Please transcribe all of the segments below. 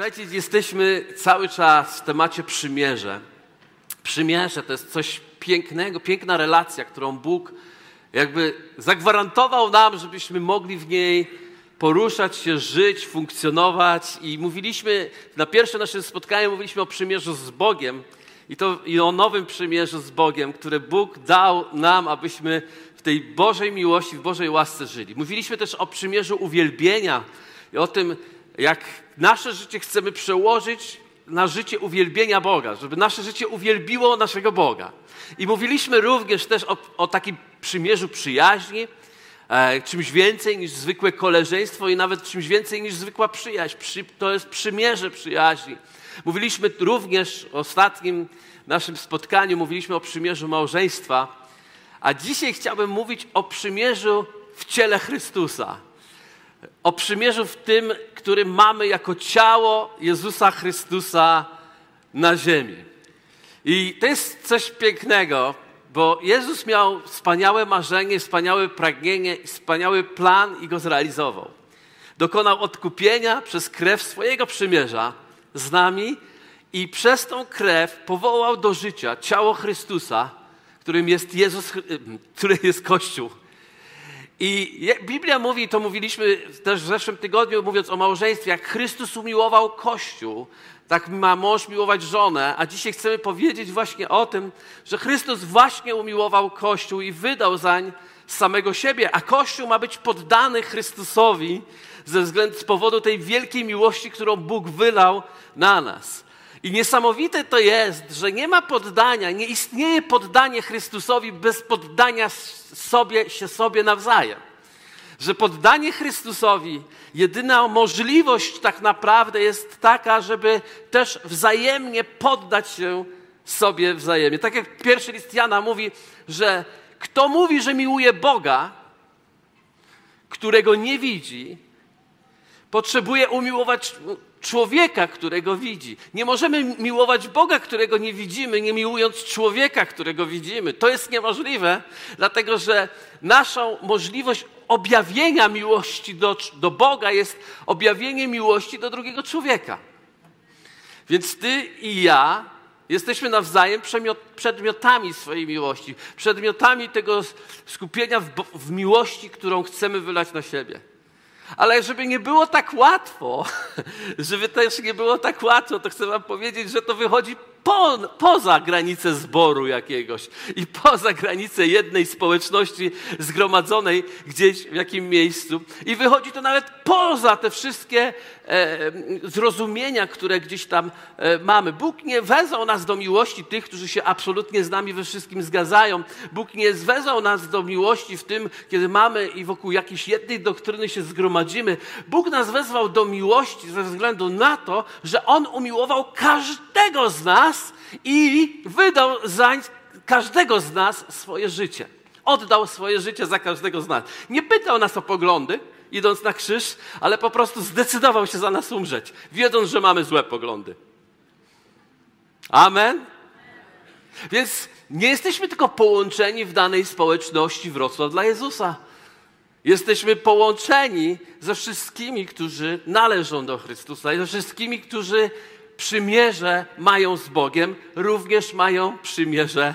Słuchajcie, jesteśmy cały czas w temacie przymierze. Przymierze to jest coś pięknego, piękna relacja, którą Bóg jakby zagwarantował nam, żebyśmy mogli w niej poruszać się, żyć, funkcjonować. I mówiliśmy, na pierwszym naszym spotkaniu mówiliśmy o przymierzu z Bogiem i, to, i o nowym przymierzu z Bogiem, które Bóg dał nam, abyśmy w tej Bożej miłości, w Bożej łasce żyli. Mówiliśmy też o przymierzu uwielbienia i o tym, jak nasze życie chcemy przełożyć na życie uwielbienia Boga, żeby nasze życie uwielbiło naszego Boga. I mówiliśmy również też o, o takim przymierzu przyjaźni, e, czymś więcej niż zwykłe koleżeństwo i nawet czymś więcej niż zwykła przyjaźń. Przy, to jest przymierze przyjaźni. Mówiliśmy również w ostatnim naszym spotkaniu, mówiliśmy o przymierzu małżeństwa, a dzisiaj chciałbym mówić o przymierzu w ciele Chrystusa o przymierzu w tym, który mamy jako ciało Jezusa Chrystusa na ziemi. I to jest coś pięknego, bo Jezus miał wspaniałe marzenie, wspaniałe pragnienie, wspaniały plan i go zrealizował. Dokonał odkupienia przez krew swojego przymierza z nami i przez tą krew powołał do życia ciało Chrystusa, którym jest Jezus, który jest Kościół. I Biblia mówi, to mówiliśmy też w zeszłym tygodniu, mówiąc o małżeństwie, jak Chrystus umiłował Kościół, tak ma mąż miłować żonę, a dzisiaj chcemy powiedzieć właśnie o tym, że Chrystus właśnie umiłował Kościół i wydał zań samego siebie, a Kościół ma być poddany Chrystusowi ze względu, z powodu tej wielkiej miłości, którą Bóg wylał na nas. I niesamowite to jest, że nie ma poddania, nie istnieje poddanie Chrystusowi bez poddania sobie, się sobie nawzajem. Że poddanie Chrystusowi, jedyna możliwość tak naprawdę jest taka, żeby też wzajemnie poddać się sobie wzajemnie. Tak jak pierwszy list Jana mówi, że kto mówi, że miłuje Boga, którego nie widzi, potrzebuje umiłować człowieka, którego widzi. Nie możemy miłować Boga, którego nie widzimy, nie miłując człowieka, którego widzimy. To jest niemożliwe, dlatego że naszą możliwość objawienia miłości do, do Boga jest objawienie miłości do drugiego człowieka. Więc ty i ja jesteśmy nawzajem przedmiotami swojej miłości, przedmiotami tego skupienia w, w miłości, którą chcemy wylać na siebie. Ale żeby nie było tak łatwo, żeby też nie było tak łatwo, to chcę wam powiedzieć, że to wychodzi po, poza granice zboru jakiegoś i poza granice jednej społeczności zgromadzonej gdzieś w jakim miejscu. I wychodzi to nawet poza te wszystkie e, zrozumienia, które gdzieś tam e, mamy. Bóg nie wezwał nas do miłości tych, którzy się absolutnie z nami we wszystkim zgadzają. Bóg nie wezwał nas do miłości w tym, kiedy mamy i wokół jakiejś jednej doktryny się zgromadzimy. Bóg nas wezwał do miłości ze względu na to, że On umiłował każdego z nas nas i wydał za każdego z nas swoje życie. Oddał swoje życie za każdego z nas. Nie pytał nas o poglądy, idąc na krzyż, ale po prostu zdecydował się za nas umrzeć, wiedząc, że mamy złe poglądy. Amen. Więc nie jesteśmy tylko połączeni w danej społeczności Wrocław dla Jezusa. Jesteśmy połączeni ze wszystkimi, którzy należą do Chrystusa i ze wszystkimi, którzy przymierze mają z Bogiem, również mają przymierze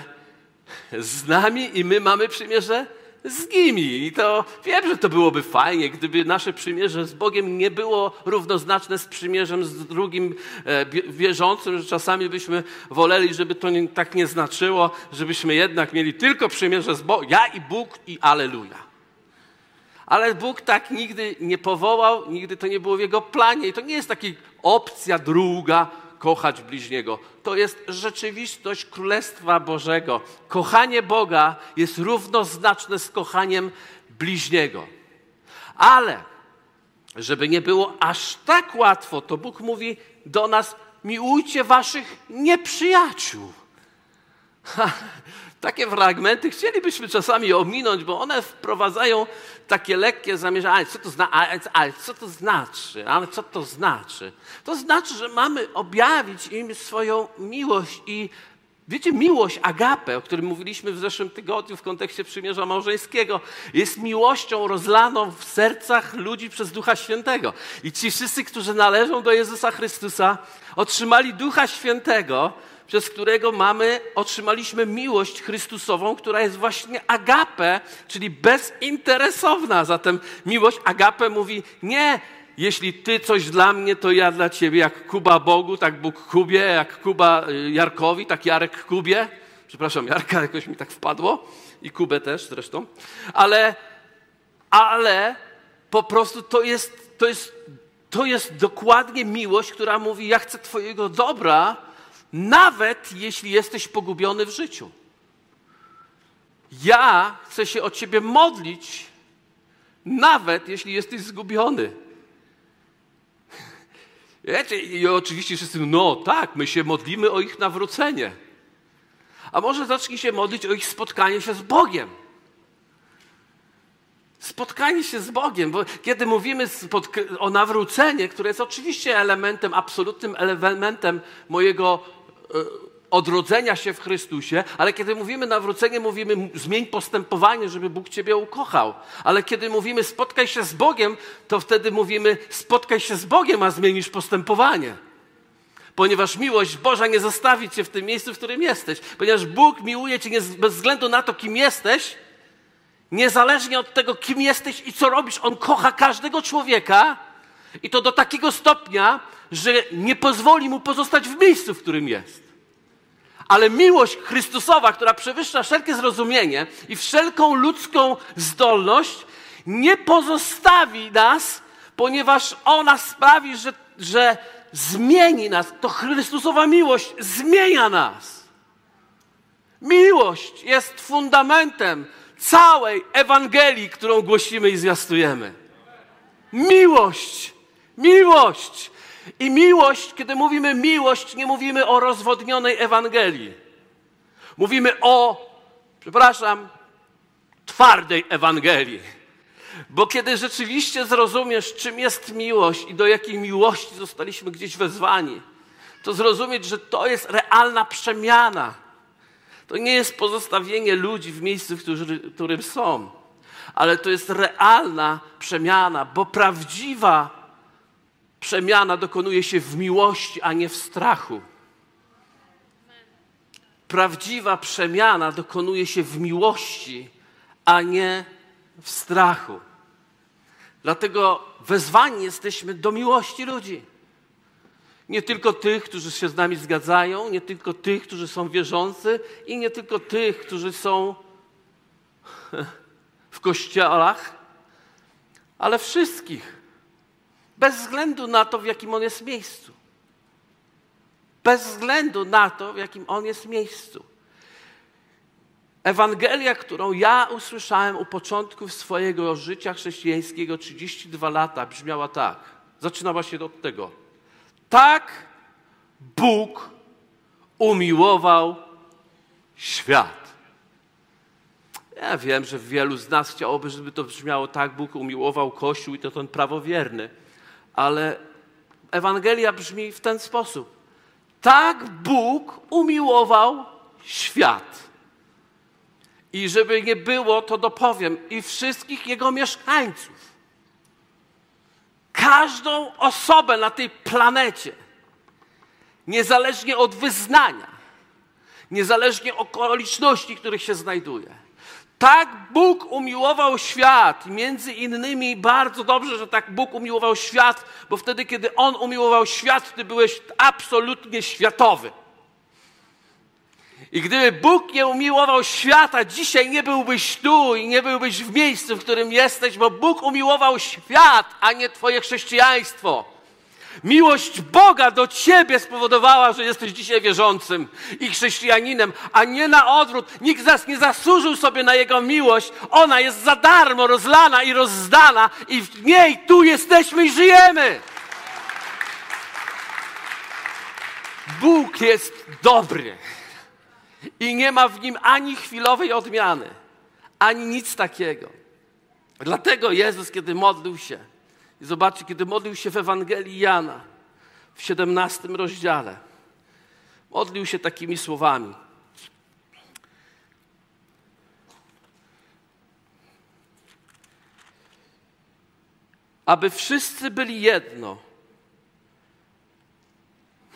z nami i my mamy przymierze z nimi. I to wiem, że to byłoby fajnie, gdyby nasze przymierze z Bogiem nie było równoznaczne z przymierzem z drugim e, wierzącym, że czasami byśmy woleli, żeby to nie, tak nie znaczyło, żebyśmy jednak mieli tylko przymierze z Bogiem. Ja i Bóg i Aleluja. Ale Bóg tak nigdy nie powołał, nigdy to nie było w Jego planie. I to nie jest taka opcja druga, kochać bliźniego. To jest rzeczywistość Królestwa Bożego. Kochanie Boga jest równoznaczne z kochaniem bliźniego. Ale, żeby nie było aż tak łatwo, to Bóg mówi do nas: miłujcie waszych nieprzyjaciół. Takie fragmenty chcielibyśmy czasami ominąć, bo one wprowadzają takie lekkie zamierzenia. Ale co to, zna ale, ale co to znaczy? Ale co to znaczy? To znaczy, że mamy objawić im swoją miłość i Wiecie, miłość agape, o którym mówiliśmy w zeszłym tygodniu w kontekście przymierza małżeńskiego, jest miłością rozlaną w sercach ludzi przez Ducha Świętego. I ci wszyscy, którzy należą do Jezusa Chrystusa, otrzymali Ducha Świętego, przez którego mamy, otrzymaliśmy miłość Chrystusową, która jest właśnie agape, czyli bezinteresowna. Zatem miłość agape mówi nie, jeśli ty coś dla mnie, to ja dla ciebie. Jak Kuba Bogu, tak Bóg Kubie, jak Kuba y, Jarkowi, tak Jarek Kubie. Przepraszam, Jarka jakoś mi tak wpadło i Kubę też zresztą. Ale, ale po prostu to jest, to jest, to jest dokładnie miłość, która mówi: Ja chcę Twojego dobra, nawet jeśli jesteś pogubiony w życiu. Ja chcę się o Ciebie modlić, nawet jeśli jesteś zgubiony. I oczywiście wszyscy, no tak, my się modlimy o ich nawrócenie. A może zacznij się modlić o ich spotkanie się z Bogiem. Spotkanie się z Bogiem, bo kiedy mówimy o nawrócenie, które jest oczywiście elementem, absolutnym elementem mojego odrodzenia się w Chrystusie, ale kiedy mówimy nawrócenie, mówimy zmień postępowanie, żeby Bóg Ciebie ukochał. Ale kiedy mówimy spotkaj się z Bogiem, to wtedy mówimy spotkaj się z Bogiem, a zmienisz postępowanie. Ponieważ miłość Boża nie zostawi Cię w tym miejscu, w którym jesteś. Ponieważ Bóg miłuje Cię bez względu na to, kim jesteś, niezależnie od tego, kim jesteś i co robisz. On kocha każdego człowieka i to do takiego stopnia, że nie pozwoli mu pozostać w miejscu, w którym jest. Ale miłość Chrystusowa, która przewyższa wszelkie zrozumienie i wszelką ludzką zdolność, nie pozostawi nas, ponieważ ona sprawi, że, że zmieni nas. To Chrystusowa miłość zmienia nas. Miłość jest fundamentem całej Ewangelii, którą głosimy i zwiastujemy. Miłość, miłość i miłość, kiedy mówimy miłość, nie mówimy o rozwodnionej Ewangelii. Mówimy o, przepraszam, twardej Ewangelii. Bo kiedy rzeczywiście zrozumiesz, czym jest miłość i do jakiej miłości zostaliśmy gdzieś wezwani, to zrozumieć, że to jest realna przemiana. To nie jest pozostawienie ludzi w miejscu, w którym są, ale to jest realna przemiana, bo prawdziwa przemiana dokonuje się w miłości, a nie w strachu. Prawdziwa przemiana dokonuje się w miłości, a nie w strachu. Dlatego wezwani jesteśmy do miłości ludzi. Nie tylko tych, którzy się z nami zgadzają, nie tylko tych, którzy są wierzący i nie tylko tych, którzy są w kościołach, ale wszystkich. Bez względu na to, w jakim on jest miejscu. Bez względu na to, w jakim on jest miejscu. Ewangelia, którą ja usłyszałem u początków swojego życia chrześcijańskiego 32 lata, brzmiała tak. Zaczynała się od tego. Tak Bóg umiłował świat. Ja wiem, że wielu z nas chciałoby, żeby to brzmiało tak. Bóg umiłował Kościół i to ten prawowierny ale Ewangelia brzmi w ten sposób. Tak Bóg umiłował świat. I żeby nie było, to dopowiem, i wszystkich jego mieszkańców. Każdą osobę na tej planecie, niezależnie od wyznania, niezależnie od okoliczności, w których się znajduje tak Bóg umiłował świat. Między innymi bardzo dobrze, że tak Bóg umiłował świat, bo wtedy, kiedy On umiłował świat, Ty byłeś absolutnie światowy. I gdyby Bóg nie umiłował świata, dzisiaj nie byłbyś tu i nie byłbyś w miejscu, w którym jesteś, bo Bóg umiłował świat, a nie Twoje chrześcijaństwo. Miłość Boga do ciebie spowodowała, że jesteś dzisiaj wierzącym i chrześcijaninem, a nie na odwrót. Nikt z nas nie zasłużył sobie na Jego miłość. Ona jest za darmo rozlana i rozdana i w niej tu jesteśmy i żyjemy. Bóg jest dobry i nie ma w nim ani chwilowej odmiany, ani nic takiego. Dlatego Jezus, kiedy modlił się, i zobaczcie, kiedy modlił się w Ewangelii Jana w 17 rozdziale, modlił się takimi słowami. Aby wszyscy byli jedno.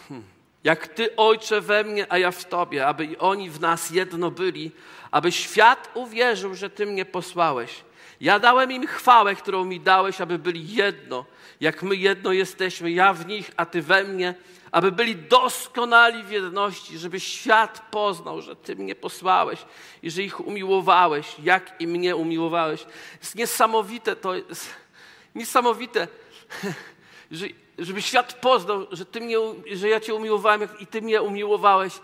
Hmm. Jak Ty, Ojcze, we mnie, a ja w Tobie, aby i oni w nas jedno byli, aby świat uwierzył, że Ty mnie posłałeś. Ja dałem im chwałę, którą mi dałeś, aby byli jedno, jak my jedno jesteśmy, ja w nich, a Ty we mnie, aby byli doskonali w jedności, żeby świat poznał, że Ty mnie posłałeś i że ich umiłowałeś, jak i mnie umiłowałeś. Jest niesamowite, to jest niesamowite, że, żeby świat poznał, że, ty mnie, że ja Cię umiłowałem i Ty mnie umiłowałeś.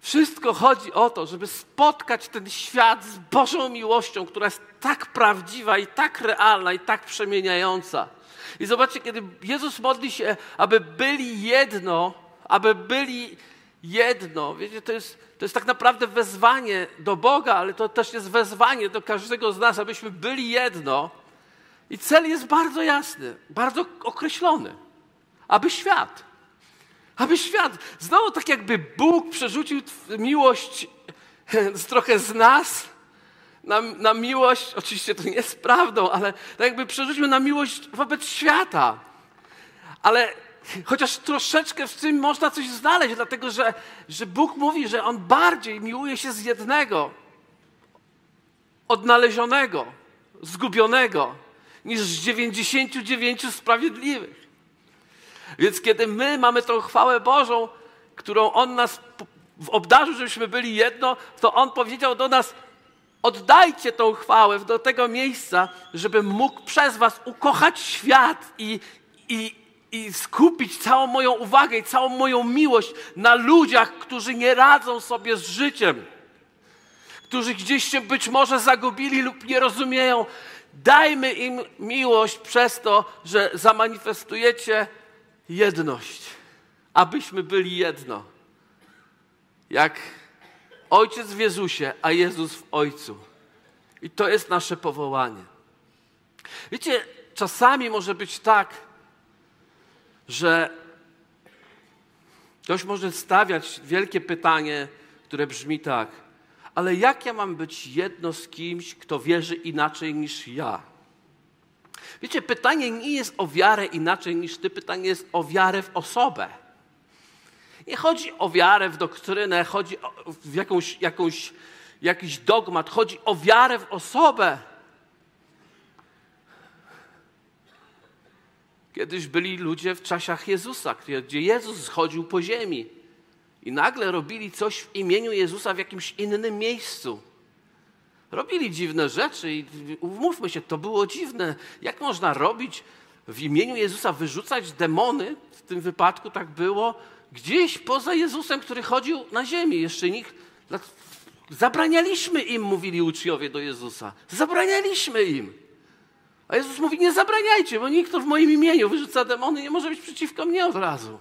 Wszystko chodzi o to, żeby spotkać ten świat z Bożą miłością, która jest tak prawdziwa i tak realna i tak przemieniająca. I zobaczcie, kiedy Jezus modli się, aby byli jedno, aby byli jedno. Wiecie, to jest, to jest tak naprawdę wezwanie do Boga, ale to też jest wezwanie do każdego z nas, abyśmy byli jedno. I cel jest bardzo jasny, bardzo określony. Aby świat, aby świat, znowu tak jakby Bóg przerzucił miłość trochę z nas na, na miłość, oczywiście to nie jest prawdą, ale tak jakby przerzucił na miłość wobec świata. Ale chociaż troszeczkę w tym można coś znaleźć, dlatego że, że Bóg mówi, że On bardziej miłuje się z jednego, odnalezionego, zgubionego, niż z 99 sprawiedliwych. Więc kiedy my mamy tą chwałę Bożą, którą On nas obdarzył, żebyśmy byli jedno, to On powiedział do nas, oddajcie tą chwałę do tego miejsca, żebym mógł przez was ukochać świat i, i, i skupić całą moją uwagę i całą moją miłość na ludziach, którzy nie radzą sobie z życiem, którzy gdzieś się być może zagubili lub nie rozumieją. Dajmy im miłość przez to, że zamanifestujecie jedność, abyśmy byli jedno. Jak Ojciec w Jezusie, a Jezus w Ojcu. I to jest nasze powołanie. Wiecie, czasami może być tak, że ktoś może stawiać wielkie pytanie, które brzmi tak: ale jak ja mam być jedno z kimś, kto wierzy inaczej niż ja? Wiecie, pytanie nie jest o wiarę inaczej niż ty, pytanie jest o wiarę w osobę. Nie chodzi o wiarę w doktrynę, chodzi o w jakąś, jakąś, jakiś dogmat, chodzi o wiarę w osobę. Kiedyś byli ludzie w czasach Jezusa, gdzie Jezus schodził po ziemi i nagle robili coś w imieniu Jezusa w jakimś innym miejscu. Robili dziwne rzeczy i umówmy się, to było dziwne. Jak można robić w imieniu Jezusa, wyrzucać demony? W tym wypadku tak było gdzieś poza Jezusem, który chodził na ziemi. Jeszcze nikt. Zabranialiśmy im, mówili uczniowie do Jezusa. Zabranialiśmy im. A Jezus mówi: Nie zabraniajcie, bo nikt, kto w moim imieniu wyrzuca demony, nie może być przeciwko mnie od razu.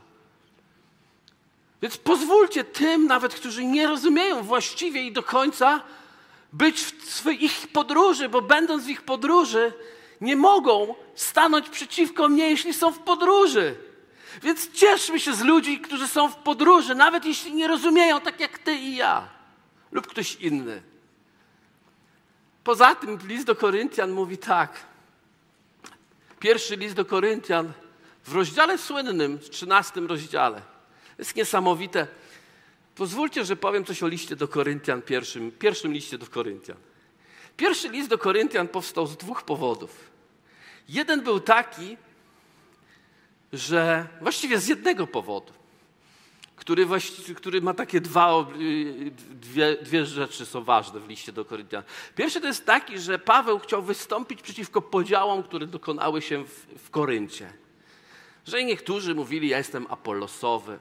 Więc pozwólcie tym, nawet którzy nie rozumieją właściwie i do końca, być w ich podróży, bo będąc w ich podróży, nie mogą stanąć przeciwko mnie, jeśli są w podróży. Więc cieszmy się z ludzi, którzy są w podróży, nawet jeśli nie rozumieją tak jak ty i ja, lub ktoś inny. Poza tym list do Koryntian mówi tak. Pierwszy list do Koryntian w rozdziale słynnym, w 13 rozdziale. Jest niesamowite. Pozwólcie, że powiem coś o liście do Koryntian, pierwszym, pierwszym liście do Koryntian. Pierwszy list do Koryntian powstał z dwóch powodów. Jeden był taki, że właściwie z jednego powodu, który, który ma takie dwa, dwie, dwie rzeczy są ważne w liście do Koryntian. Pierwszy to jest taki, że Paweł chciał wystąpić przeciwko podziałom, które dokonały się w, w Koryncie. Że niektórzy mówili, ja jestem Apollosowy,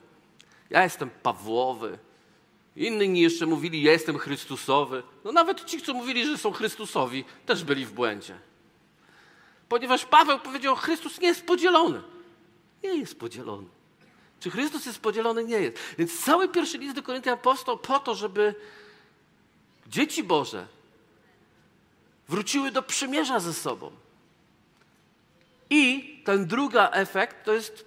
ja jestem Pawłowy, inni jeszcze mówili, ja jestem Chrystusowy. No nawet ci, co mówili, że są Chrystusowi, też byli w błędzie. Ponieważ Paweł powiedział, Chrystus nie jest podzielony. Nie jest podzielony. Czy Chrystus jest podzielony? Nie jest. Więc cały pierwszy list do Koryntian powstał po to, żeby dzieci Boże wróciły do przymierza ze sobą. I ten drugi efekt to jest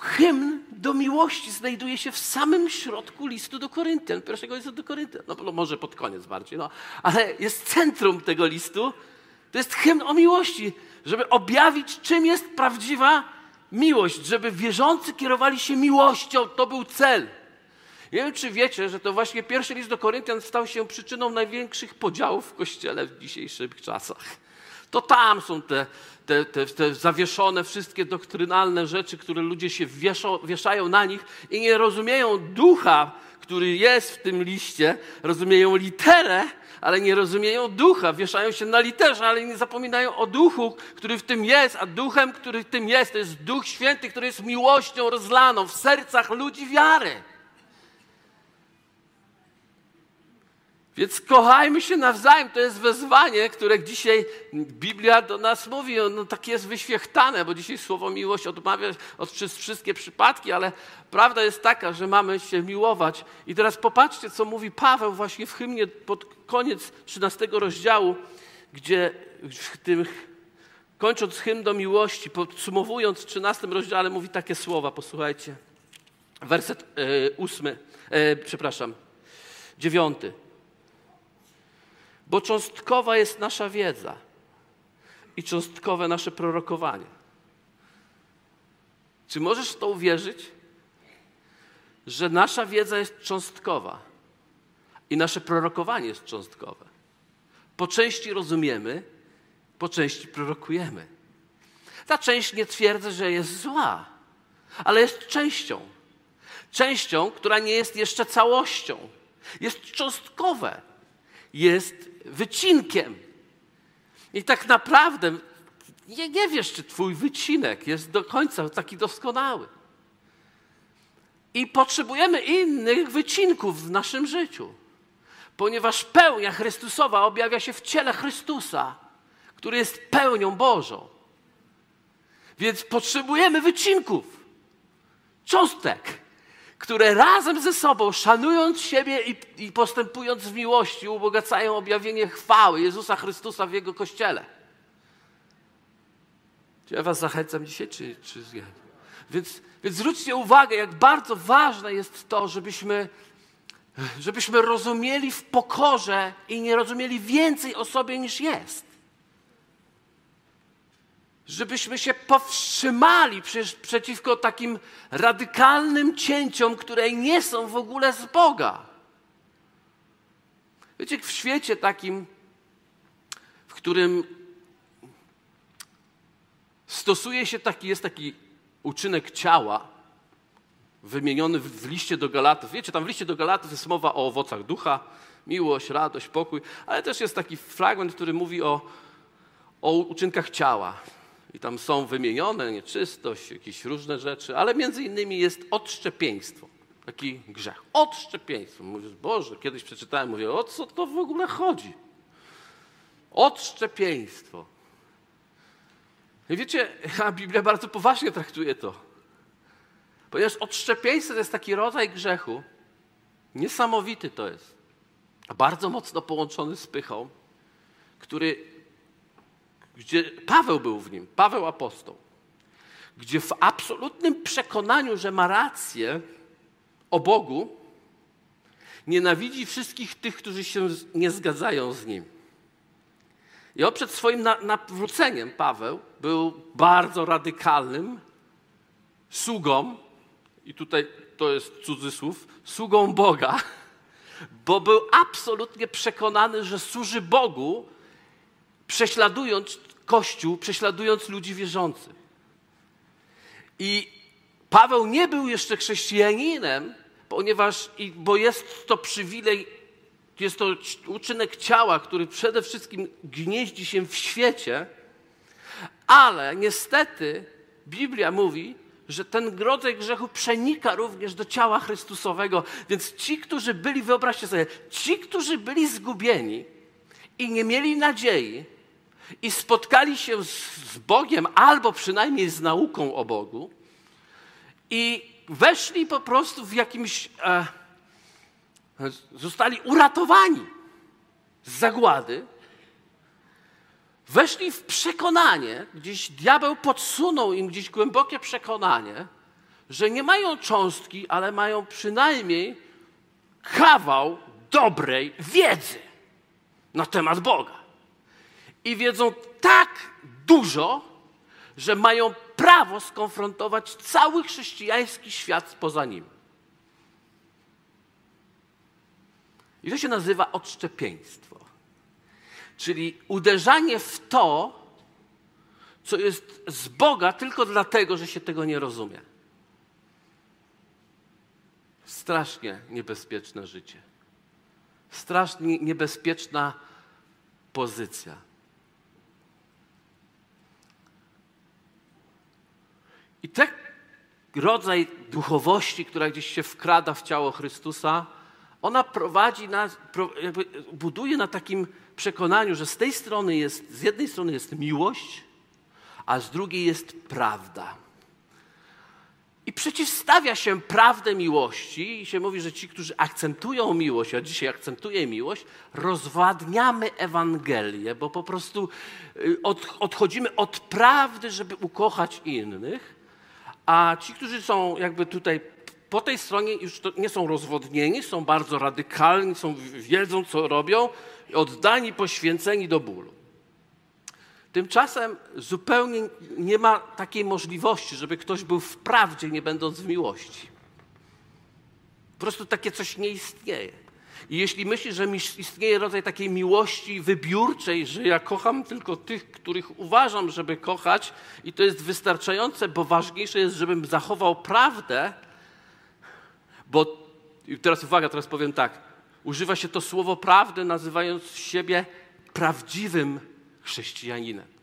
hymn do miłości znajduje się w samym środku listu do Koryntian, pierwszego listu do Koryntian. No, no może pod koniec bardziej, no, ale jest centrum tego listu To jest hymn o miłości, żeby objawić, czym jest prawdziwa miłość, żeby wierzący kierowali się miłością. To był cel. Nie wiem, czy wiecie, że to właśnie pierwszy list do Koryntian stał się przyczyną największych podziałów w Kościele w dzisiejszych czasach. To tam są te, te, te, te zawieszone wszystkie doktrynalne rzeczy, które ludzie się wieszają na nich i nie rozumieją ducha, który jest w tym liście, rozumieją literę, ale nie rozumieją ducha. Wieszają się na literze, ale nie zapominają o duchu, który w tym jest, a duchem, który w tym jest, to jest Duch Święty, który jest miłością rozlaną w sercach ludzi wiary. Więc kochajmy się nawzajem. To jest wezwanie, które dzisiaj Biblia do nas mówi. Ono takie jest wyświechtane, bo dzisiaj słowo miłość odmawia od przez wszystkie przypadki, ale prawda jest taka, że mamy się miłować. I teraz popatrzcie, co mówi Paweł właśnie w hymnie pod koniec 13 rozdziału, gdzie w tym, kończąc hymn do miłości, podsumowując w 13 rozdziale, mówi takie słowa. Posłuchajcie. Werset e, ósmy, e, przepraszam, dziewiąty bo cząstkowa jest nasza wiedza i cząstkowe nasze prorokowanie. Czy możesz w to uwierzyć, że nasza wiedza jest cząstkowa i nasze prorokowanie jest cząstkowe? Po części rozumiemy, po części prorokujemy. Ta część nie twierdzę, że jest zła, ale jest częścią. Częścią, która nie jest jeszcze całością. Jest cząstkowe. Jest wycinkiem. I tak naprawdę nie, nie wiesz, czy twój wycinek jest do końca taki doskonały. I potrzebujemy innych wycinków w naszym życiu, ponieważ pełnia Chrystusowa objawia się w ciele Chrystusa, który jest pełnią Bożą. Więc potrzebujemy wycinków, cząstek które razem ze sobą, szanując siebie i, i postępując w miłości, ubogacają objawienie chwały Jezusa Chrystusa w Jego Kościele. Czy ja was zachęcam dzisiaj, czy, czy nie? Więc, więc zwróćcie uwagę, jak bardzo ważne jest to, żebyśmy, żebyśmy rozumieli w pokorze i nie rozumieli więcej o sobie niż jest żebyśmy się powstrzymali przeciwko takim radykalnym cięciom, które nie są w ogóle z Boga. Wiecie, w świecie takim, w którym stosuje się taki, jest taki uczynek ciała, wymieniony w liście do Galatów. Wiecie, tam w liście do Galatów jest mowa o owocach ducha, miłość, radość, pokój, ale też jest taki fragment, który mówi o, o uczynkach ciała. I tam są wymienione nieczystość, jakieś różne rzeczy, ale między innymi jest odszczepieństwo. Taki grzech. Odszczepieństwo. Mówisz, Boże, kiedyś przeczytałem, mówię, o co to w ogóle chodzi? Odszczepieństwo. I wiecie, a Biblia bardzo poważnie traktuje to. Ponieważ odszczepieństwo to jest taki rodzaj grzechu, niesamowity to jest, bardzo mocno połączony z pychą, który gdzie Paweł był w nim, Paweł apostoł, gdzie w absolutnym przekonaniu, że ma rację o Bogu, nienawidzi wszystkich tych, którzy się nie zgadzają z nim. I on przed swoim nawróceniem, Paweł, był bardzo radykalnym sługą, i tutaj to jest cudzysłów, sługą Boga, bo był absolutnie przekonany, że służy Bogu, prześladując Kościół, prześladując ludzi wierzących. I Paweł nie był jeszcze chrześcijaninem, ponieważ, bo jest to przywilej, jest to uczynek ciała, który przede wszystkim gnieździ się w świecie, ale niestety Biblia mówi, że ten rodzaj grzechu przenika również do ciała Chrystusowego. Więc ci, którzy byli, wyobraźcie sobie, ci, którzy byli zgubieni i nie mieli nadziei, i spotkali się z Bogiem, albo przynajmniej z nauką o Bogu, i weszli po prostu w jakimś. E, zostali uratowani z zagłady. Weszli w przekonanie, gdzieś diabeł podsunął im gdzieś głębokie przekonanie, że nie mają cząstki, ale mają przynajmniej kawał dobrej wiedzy na temat Boga. I wiedzą tak dużo, że mają prawo skonfrontować cały chrześcijański świat poza nim. I to się nazywa odszczepieństwo. Czyli uderzanie w to, co jest z Boga tylko dlatego, że się tego nie rozumie. Strasznie niebezpieczne życie. Strasznie niebezpieczna pozycja. I ten rodzaj duchowości, która gdzieś się wkrada w ciało Chrystusa, ona prowadzi nas, buduje na takim przekonaniu, że z tej strony jest, z jednej strony jest miłość, a z drugiej jest prawda. I przeciwstawia się prawdę miłości i się mówi, że ci, którzy akcentują miłość, a dzisiaj akcentuję miłość, rozwadniamy Ewangelię, bo po prostu y, od, odchodzimy od prawdy, żeby ukochać innych, a ci, którzy są jakby tutaj po tej stronie już nie są rozwodnieni, są bardzo radykalni, są, wiedzą, co robią, oddani, poświęceni do bólu. Tymczasem zupełnie nie ma takiej możliwości, żeby ktoś był w prawdzie, nie będąc w miłości. Po prostu takie coś nie istnieje. I jeśli myślisz, że istnieje rodzaj takiej miłości wybiórczej, że ja kocham tylko tych, których uważam, żeby kochać, i to jest wystarczające, bo ważniejsze jest, żebym zachował prawdę, bo teraz uwaga, teraz powiem tak. Używa się to słowo prawdy, nazywając siebie prawdziwym chrześcijaninem.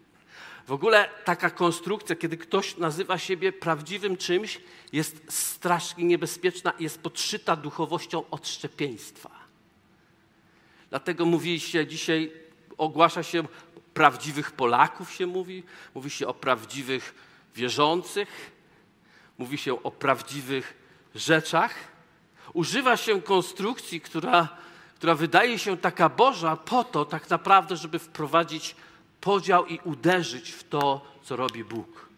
W ogóle taka konstrukcja, kiedy ktoś nazywa siebie prawdziwym czymś, jest strasznie niebezpieczna i jest podszyta duchowością odszczepieństwa. Dlatego mówi się dzisiaj, ogłasza się prawdziwych Polaków się mówi, mówi się o prawdziwych wierzących, mówi się o prawdziwych rzeczach. Używa się konstrukcji, która, która wydaje się taka Boża, po to tak naprawdę, żeby wprowadzić podział i uderzyć w to, co robi Bóg.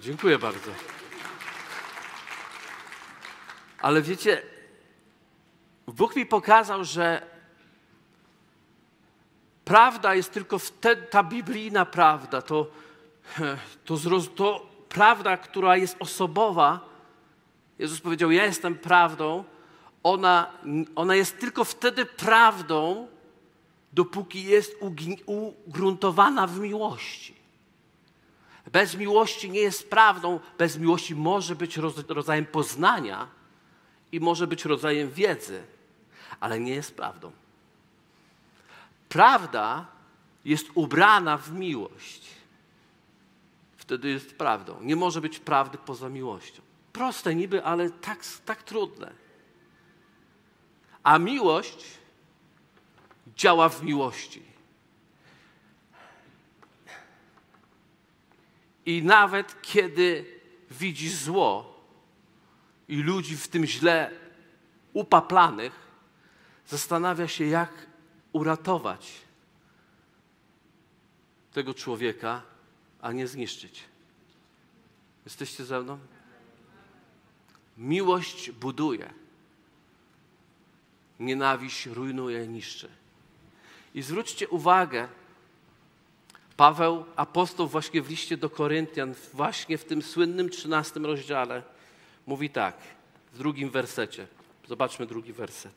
Dziękuję bardzo. Ale wiecie, Bóg mi pokazał, że prawda jest tylko wtedy, ta biblijna prawda, to, to, to prawda, która jest osobowa. Jezus powiedział: Ja jestem prawdą. Ona, ona jest tylko wtedy prawdą, dopóki jest ugruntowana w miłości. Bez miłości nie jest prawdą, bez miłości może być rodzajem poznania, i może być rodzajem wiedzy, ale nie jest prawdą. Prawda jest ubrana w miłość. Wtedy jest prawdą. Nie może być prawdy poza miłością. Proste niby, ale tak, tak trudne. A miłość działa w miłości. I nawet kiedy widzisz zło, i ludzi w tym źle upaplanych, zastanawia się, jak uratować tego człowieka, a nie zniszczyć. Jesteście ze mną? Miłość buduje, nienawiść rujnuje, niszczy. I zwróćcie uwagę, Paweł, apostoł właśnie w liście do Koryntian, właśnie w tym słynnym 13 rozdziale, mówi tak w drugim wersecie. Zobaczmy drugi werset.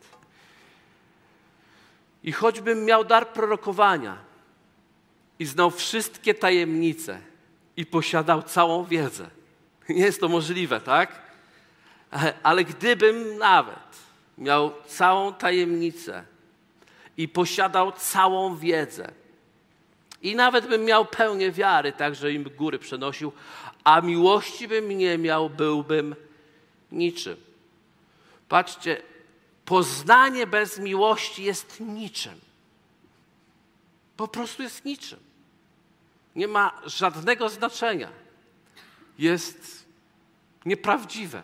I choćbym miał dar prorokowania i znał wszystkie tajemnice i posiadał całą wiedzę. Nie jest to możliwe, tak? Ale gdybym nawet miał całą tajemnicę i posiadał całą wiedzę, i nawet bym miał pełnię wiary, tak, że im góry przenosił, a miłości bym nie miał, byłbym niczym. Patrzcie, poznanie bez miłości jest niczym. Po prostu jest niczym. Nie ma żadnego znaczenia. Jest nieprawdziwe.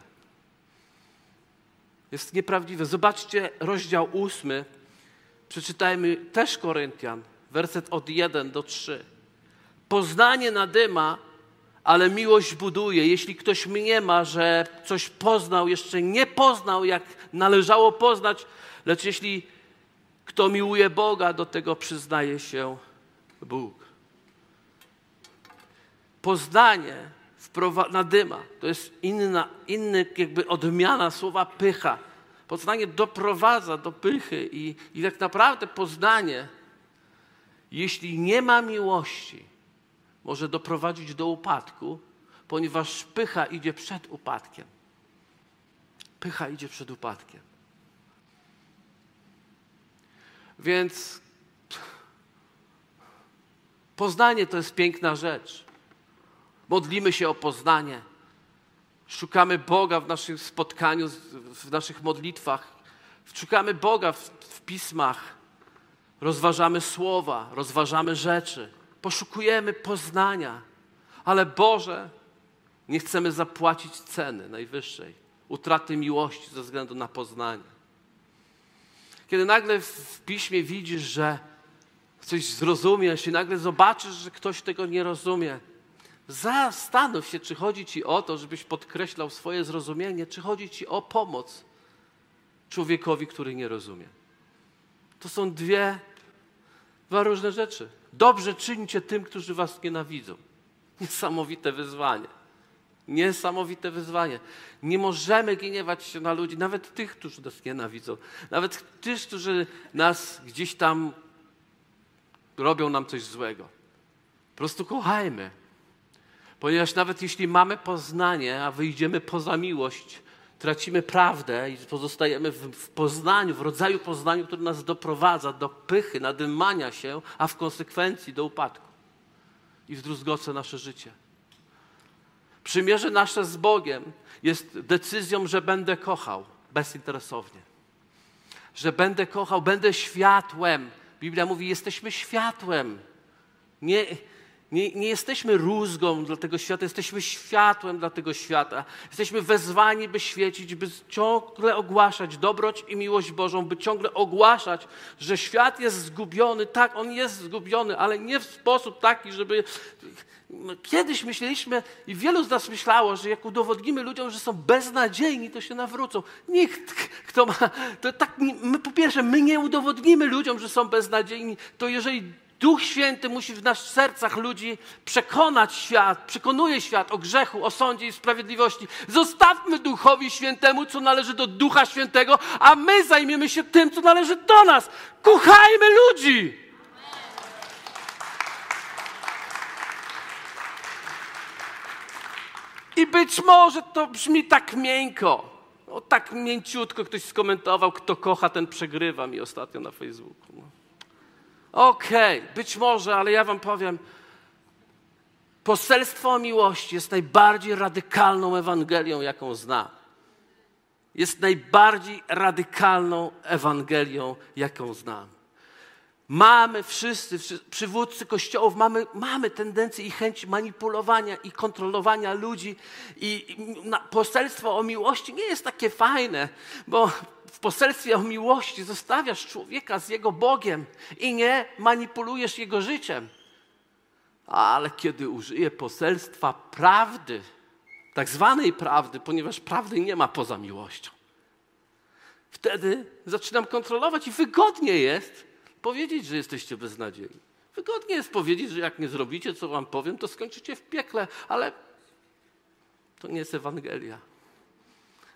Jest nieprawdziwe. Zobaczcie rozdział ósmy. Przeczytajmy też Koryntian, werset od 1 do 3. Poznanie nadyma, ale miłość buduje. Jeśli ktoś mnie ma, że coś poznał, jeszcze nie poznał, jak należało poznać, lecz jeśli kto miłuje Boga, do tego przyznaje się Bóg. Poznanie nadyma to jest inna, inny jakby odmiana słowa pycha. Poznanie doprowadza do pychy i, i tak naprawdę poznanie, jeśli nie ma miłości, może doprowadzić do upadku, ponieważ pycha idzie przed upadkiem. Pycha idzie przed upadkiem. Więc poznanie to jest piękna rzecz. Modlimy się o poznanie. Szukamy Boga w naszym spotkaniu, w naszych modlitwach. Szukamy Boga w, w pismach. Rozważamy słowa, rozważamy rzeczy. Poszukujemy poznania. Ale Boże, nie chcemy zapłacić ceny najwyższej, utraty miłości ze względu na poznanie. Kiedy nagle w piśmie widzisz, że coś zrozumiesz i nagle zobaczysz, że ktoś tego nie rozumie, zastanów się, czy chodzi ci o to, żebyś podkreślał swoje zrozumienie, czy chodzi ci o pomoc człowiekowi, który nie rozumie. To są dwie, dwa różne rzeczy. Dobrze czyńcie tym, którzy was nienawidzą. Niesamowite wyzwanie. Niesamowite wyzwanie. Nie możemy gniewać się na ludzi, nawet tych, którzy nas nienawidzą, nawet tych, którzy nas gdzieś tam robią nam coś złego. Po prostu kochajmy. Ponieważ nawet jeśli mamy poznanie, a wyjdziemy poza miłość, tracimy prawdę i pozostajemy w, w poznaniu, w rodzaju poznaniu, który nas doprowadza do pychy, nadymania się, a w konsekwencji do upadku i wzdruzgoce nasze życie. Przymierze nasze z Bogiem jest decyzją, że będę kochał bezinteresownie. Że będę kochał, będę światłem. Biblia mówi, jesteśmy światłem. Nie, nie, nie, jesteśmy rózgą dla tego świata, jesteśmy światłem dla tego świata. Jesteśmy wezwani, by świecić, by ciągle ogłaszać dobroć i miłość Bożą, by ciągle ogłaszać, że świat jest zgubiony. Tak, on jest zgubiony, ale nie w sposób taki, żeby. Kiedyś myśleliśmy i wielu z nas myślało, że jak udowodnimy ludziom, że są beznadziejni, to się nawrócą. Nikt, kto ma. To tak, my, po pierwsze, my nie udowodnimy ludziom, że są beznadziejni, to jeżeli Duch Święty musi w naszych sercach ludzi przekonać świat, przekonuje świat o grzechu, o sądzie i sprawiedliwości. Zostawmy Duchowi Świętemu, co należy do Ducha Świętego, a my zajmiemy się tym, co należy do nas. Kochajmy ludzi! I być może to brzmi tak miękko. No, tak mięciutko ktoś skomentował, kto kocha, ten przegrywa mi ostatnio na Facebooku. Okej, okay, być może, ale ja wam powiem, poselstwo o miłości jest najbardziej radykalną Ewangelią, jaką znam. Jest najbardziej radykalną Ewangelią, jaką znam. Mamy wszyscy, przywódcy kościołów, mamy, mamy tendencję i chęć manipulowania i kontrolowania ludzi. I, i poselstwo o miłości nie jest takie fajne, bo w poselstwie o miłości zostawiasz człowieka z jego Bogiem i nie manipulujesz jego życiem. Ale kiedy użyję poselstwa prawdy, tak zwanej prawdy, ponieważ prawdy nie ma poza miłością, wtedy zaczynam kontrolować i wygodnie jest powiedzieć, że jesteście beznadziejni. Wygodnie jest powiedzieć, że jak nie zrobicie, co wam powiem, to skończycie w piekle, ale to nie jest Ewangelia.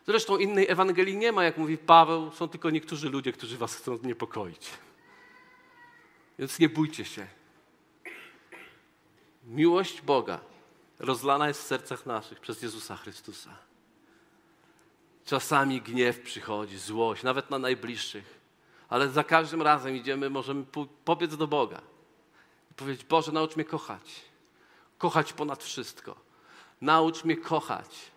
Zresztą innej Ewangelii nie ma, jak mówi Paweł, są tylko niektórzy ludzie, którzy was chcą niepokoić. Więc nie bójcie się. Miłość Boga rozlana jest w sercach naszych przez Jezusa Chrystusa. Czasami gniew przychodzi, złość, nawet na najbliższych, ale za każdym razem idziemy, możemy pobiec do Boga i powiedzieć: Boże, naucz mnie kochać. Kochać ponad wszystko. Naucz mnie kochać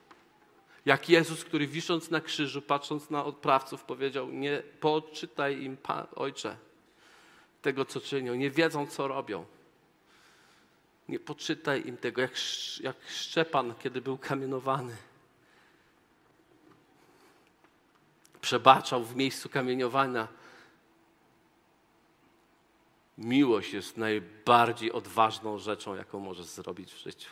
jak Jezus, który wisząc na krzyżu, patrząc na odprawców, powiedział: Nie poczytaj im, Ojcze, tego, co czynią. Nie wiedzą, co robią. Nie poczytaj im tego, jak, jak Szczepan, kiedy był kamienowany. Przebaczał w miejscu kamieniowania. Miłość jest najbardziej odważną rzeczą, jaką możesz zrobić w życiu.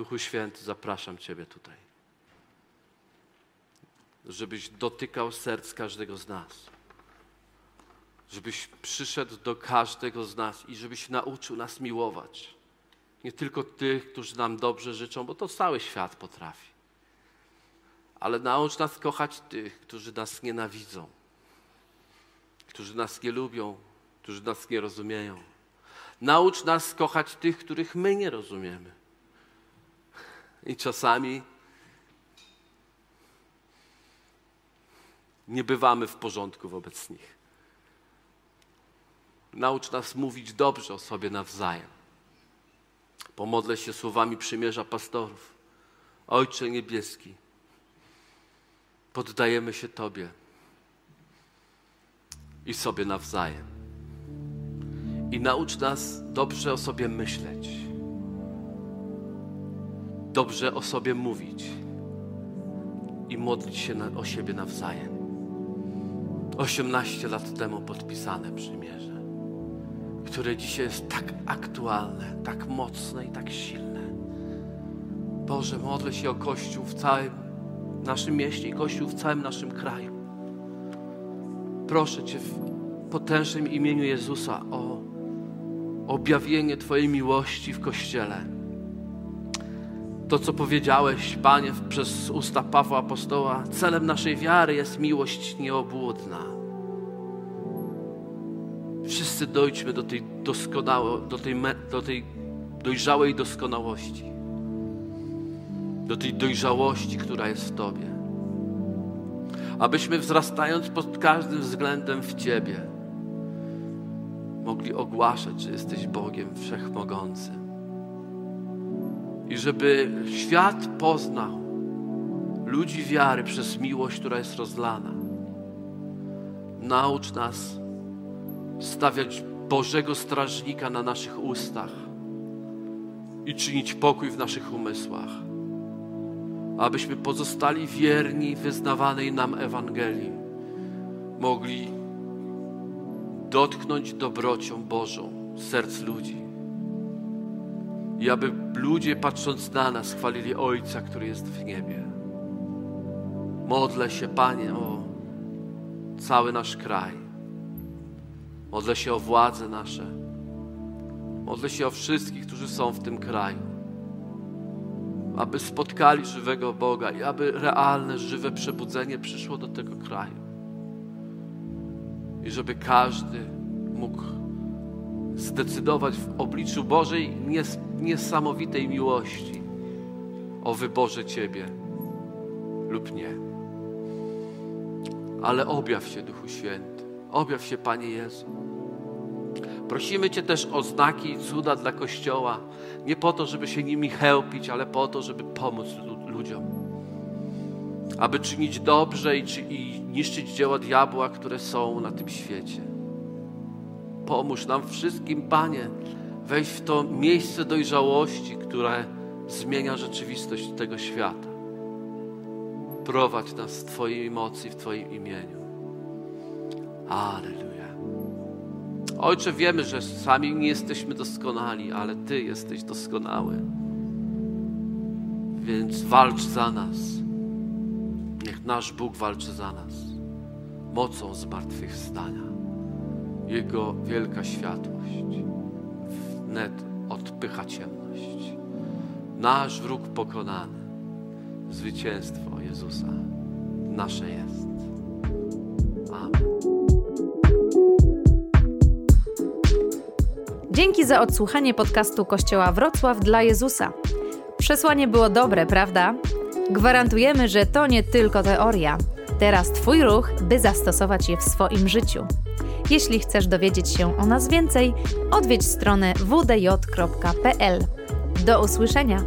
Duchu Święty, zapraszam Ciebie tutaj. żebyś dotykał serc każdego z nas. Żebyś przyszedł do każdego z nas i żebyś nauczył nas miłować. Nie tylko tych, którzy nam dobrze życzą, bo to cały świat potrafi. Ale naucz nas kochać tych, którzy nas nienawidzą, którzy nas nie lubią, którzy nas nie rozumieją. Naucz nas kochać tych, których my nie rozumiemy. I czasami nie bywamy w porządku wobec nich. Naucz nas mówić dobrze o sobie nawzajem. Pomodlę się słowami przymierza pastorów. Ojcze Niebieski, poddajemy się Tobie i sobie nawzajem. I naucz nas dobrze o sobie myśleć, dobrze o sobie mówić i modlić się na, o siebie nawzajem. 18 lat temu podpisane przymierze, które dzisiaj jest tak aktualne, tak mocne i tak silne. Boże, modlę się o Kościół w całym naszym mieście i Kościół w całym naszym kraju. Proszę Cię w potężnym imieniu Jezusa o objawienie Twojej miłości w Kościele. To, co powiedziałeś, Panie, przez usta Pawła Apostoła, celem naszej wiary jest miłość nieobłudna. Wszyscy dojdźmy do tej doskonałej, do tej, do tej dojrzałej doskonałości. Do tej dojrzałości, która jest w Tobie. Abyśmy wzrastając pod każdym względem w Ciebie, mogli ogłaszać, że jesteś Bogiem Wszechmogącym i żeby świat poznał ludzi wiary przez miłość, która jest rozlana. Naucz nas stawiać Bożego strażnika na naszych ustach i czynić pokój w naszych umysłach, abyśmy pozostali wierni wyznawanej nam Ewangelii, mogli dotknąć dobrocią Bożą serc ludzi i aby ludzie patrząc na nas chwalili Ojca, który jest w niebie. Modlę się, Panie, o cały nasz kraj. Modlę się o władze nasze. Modlę się o wszystkich, którzy są w tym kraju. Aby spotkali żywego Boga i aby realne, żywe przebudzenie przyszło do tego kraju. I żeby każdy mógł zdecydować w obliczu Bożej niesamowitej miłości o wyborze Ciebie lub nie. Ale objaw się, Duchu Święty. Objaw się, Panie Jezu. Prosimy Cię też o znaki i cuda dla Kościoła. Nie po to, żeby się nimi chełpić, ale po to, żeby pomóc ludziom. Aby czynić dobrze i, i niszczyć dzieła diabła, które są na tym świecie. Pomóż nam wszystkim, Panie, wejść w to miejsce dojrzałości, które zmienia rzeczywistość tego świata. Prowadź nas w Twojej mocy, w Twoim imieniu. Aleluja. Ojcze, wiemy, że sami nie jesteśmy doskonali, ale Ty jesteś doskonały. Więc walcz za nas. Niech nasz Bóg walczy za nas. Mocą zmartwychwstania. Jego wielka światłość wnet odpycha ciemność. Nasz wróg pokonany, zwycięstwo Jezusa nasze jest. Amen. Dzięki za odsłuchanie podcastu Kościoła Wrocław dla Jezusa. Przesłanie było dobre, prawda? Gwarantujemy, że to nie tylko teoria. Teraz Twój ruch, by zastosować je w swoim życiu. Jeśli chcesz dowiedzieć się o nas więcej, odwiedź stronę wdj.pl. Do usłyszenia!